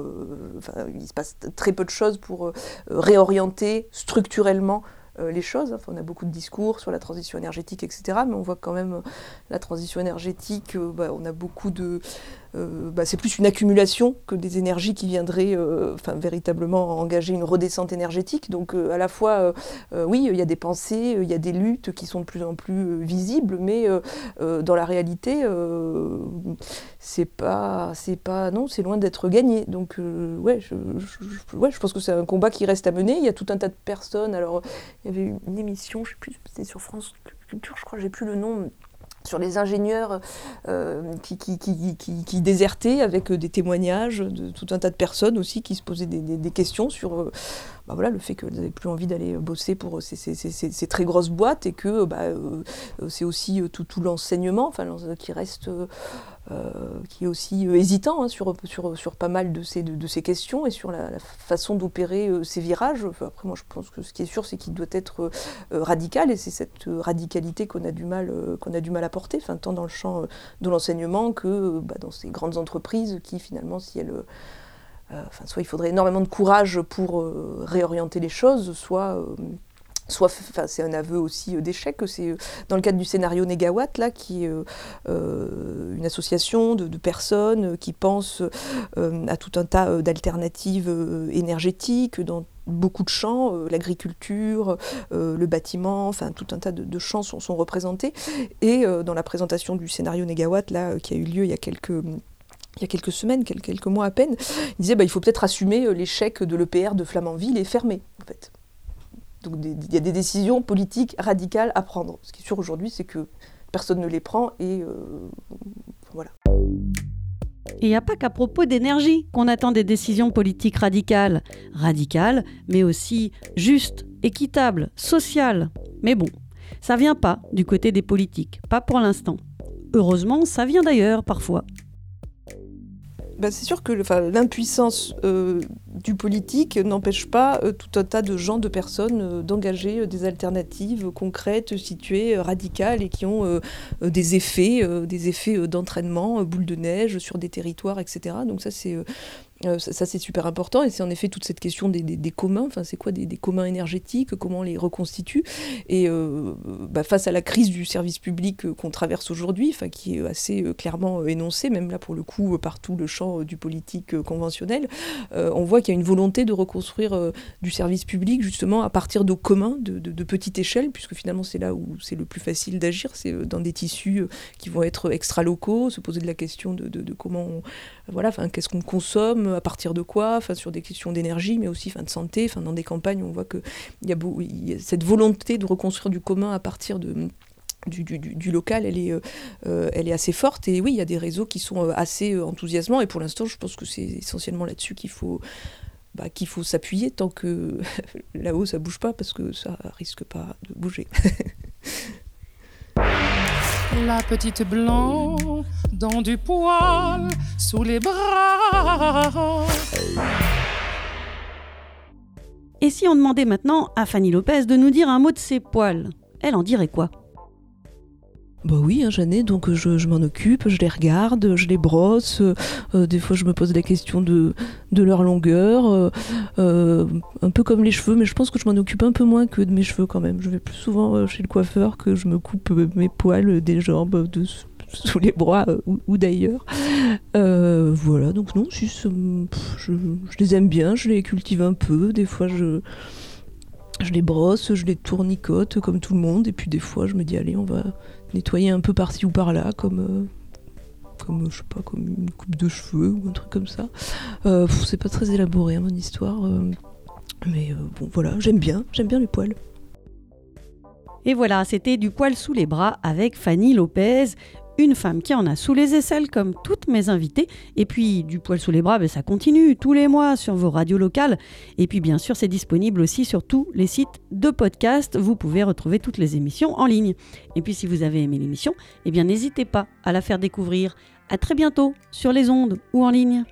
il se passe très peu de choses pour réorienter structurellement les choses. Enfin, on a beaucoup de discours sur la transition énergétique, etc. Mais on voit quand même la transition énergétique, bah, on a beaucoup de, euh, bah, c'est plus une accumulation que des énergies qui viendraient euh, véritablement engager une redescente énergétique. Donc euh, à la fois, oui, il y a des pensées, il y a des luttes qui sont de plus en plus visibles, mais dans la réalité, c'est pas, pas, non, c'est loin d'être gagné. Donc ouais, je, ouais, je pense que c'est un combat qui reste à mener. Il y a tout un tas de personnes. Alors il y avait une émission, je sais plus, c'était sur France Culture, je crois, j'ai plus le nom sur les ingénieurs euh, qui, désertaient avec des témoignages de tout un tas de personnes aussi qui se posaient des, questions sur euh, bah voilà, le fait qu'elles n'avaient plus envie d'aller bosser pour ces, très grosses boîtes et que bah, euh, c'est aussi tout, tout l'enseignement qui reste euh, qui est aussi euh, hésitant hein, sur, pas mal de ces, ces questions et sur la, façon d'opérer euh, ces virages. après, moi, je pense que ce qui est sûr, c'est qu'il doit être radical et c'est cette radicalité qu'on a, du mal, qu'on a du mal à porter, enfin, tant dans le champ de l'enseignement que bah, dans ces grandes entreprises qui, finalement, si elles. Enfin, soit il faudrait énormément de courage pour réorienter les choses, soit soit c'est un aveu aussi euh, d'échec c'est euh, dans le cadre du scénario Negawatt là qui est euh, une association de, personnes qui pensent à tout un tas d'alternatives énergétiques dans beaucoup de champs, l'agriculture, le bâtiment, enfin tout un tas de, champs sont, représentés. Et dans la présentation du scénario Negawatt, là, qui a eu lieu il y a quelques il y a quelques semaines, quelques, mois à peine, il disait bah, il faut peut-être assumer l'échec de l'EPR de Flamanville et fermer, en fait. Donc il y a des décisions politiques radicales à prendre. Ce qui est sûr aujourd'hui, c'est que personne ne les prend et euh, voilà. Et il n'y a pas qu'à propos d'énergie qu'on attend des décisions politiques radicales. Radicales, mais aussi justes, équitables, sociales. Mais bon, ça vient pas du côté des politiques, pas pour l'instant. Heureusement, ça vient d'ailleurs parfois. Bah, c'est sûr que l'impuissance euh, du politique n'empêche pas euh, tout un tas de gens, de personnes euh, d'engager des alternatives concrètes, situées, radicales et qui ont des effets, des effets d'entraînement, boule de neige sur des territoires, etc. Donc ça c'est euh, ça, c'est super important et c'est en effet toute cette question des, communs, enfin c'est quoi des, communs énergétiques, comment on les reconstitue? Et euh, bah, face à la crise du service public euh, qu'on traverse aujourd'hui, enfin qui est assez clairement énoncée, même là pour le coup par tout le champ du politique conventionnel, on voit qu'il y a une volonté de reconstruire du service public justement à partir de communs, de, de, petite échelle, puisque finalement c'est là où c'est le plus facile d'agir, c'est dans des tissus qui vont être extra-locaux, se poser de la question de, comment on, voilà, qu'est-ce qu'on consomme à partir de quoi, sur des questions d'énergie, mais aussi de santé. Dans des campagnes, on voit qu'il y, a cette volonté de reconstruire du commun à partir du, local, elle est, euh, euh, elle est assez forte. Et oui, il y a des réseaux qui sont euh, assez enthousiasmants. Et pour l'instant, je pense que c'est essentiellement là-dessus qu'il faut, bah, qu'il faut s'appuyer tant que là-haut, ça bouge pas, parce que ça risque pas de bouger. La petite blanc dans du poil sous les bras. Et si on demandait maintenant à Fanny Lopez de nous dire un mot de ses poils Elle en dirait quoi? Bah oui, hein, ai, donc euh, je, m'en occupe, je les regarde, je les brosse. Euh, euh, des fois, je me pose la question de, leur longueur, un peu comme les cheveux, mais je pense que je m'en occupe un peu moins que de mes cheveux quand même. Je vais plus souvent chez le coiffeur que je me coupe mes poils des jambes, sous les bras ou, d'ailleurs. voilà, donc non, je, je, les aime bien, je les cultive un peu. Des fois, je je les brosse, je les tournicote comme tout le monde, et puis des fois je me dis allez on va nettoyer un peu par-ci ou par-là, comme, euh, comme, je sais pas, comme une coupe de cheveux ou un truc comme ça. Euh, c'est pas très élaboré, hein, mon histoire. Euh, mais bon, voilà, j'aime bien, j'aime bien les poils. Et voilà, c'était du poil sous les bras avec Fanny Lopez, une femme qui en a sous les aisselles comme toutes mes invitées. Et puis du poil sous les bras, ben, ça continue tous les mois sur vos radios locales. Et puis bien sûr, c'est disponible aussi sur tous les sites de podcast. Vous pouvez retrouver toutes les émissions en ligne. Et puis si vous avez aimé l'émission, eh bien n'hésitez pas à la faire découvrir. À très bientôt sur les ondes ou en ligne.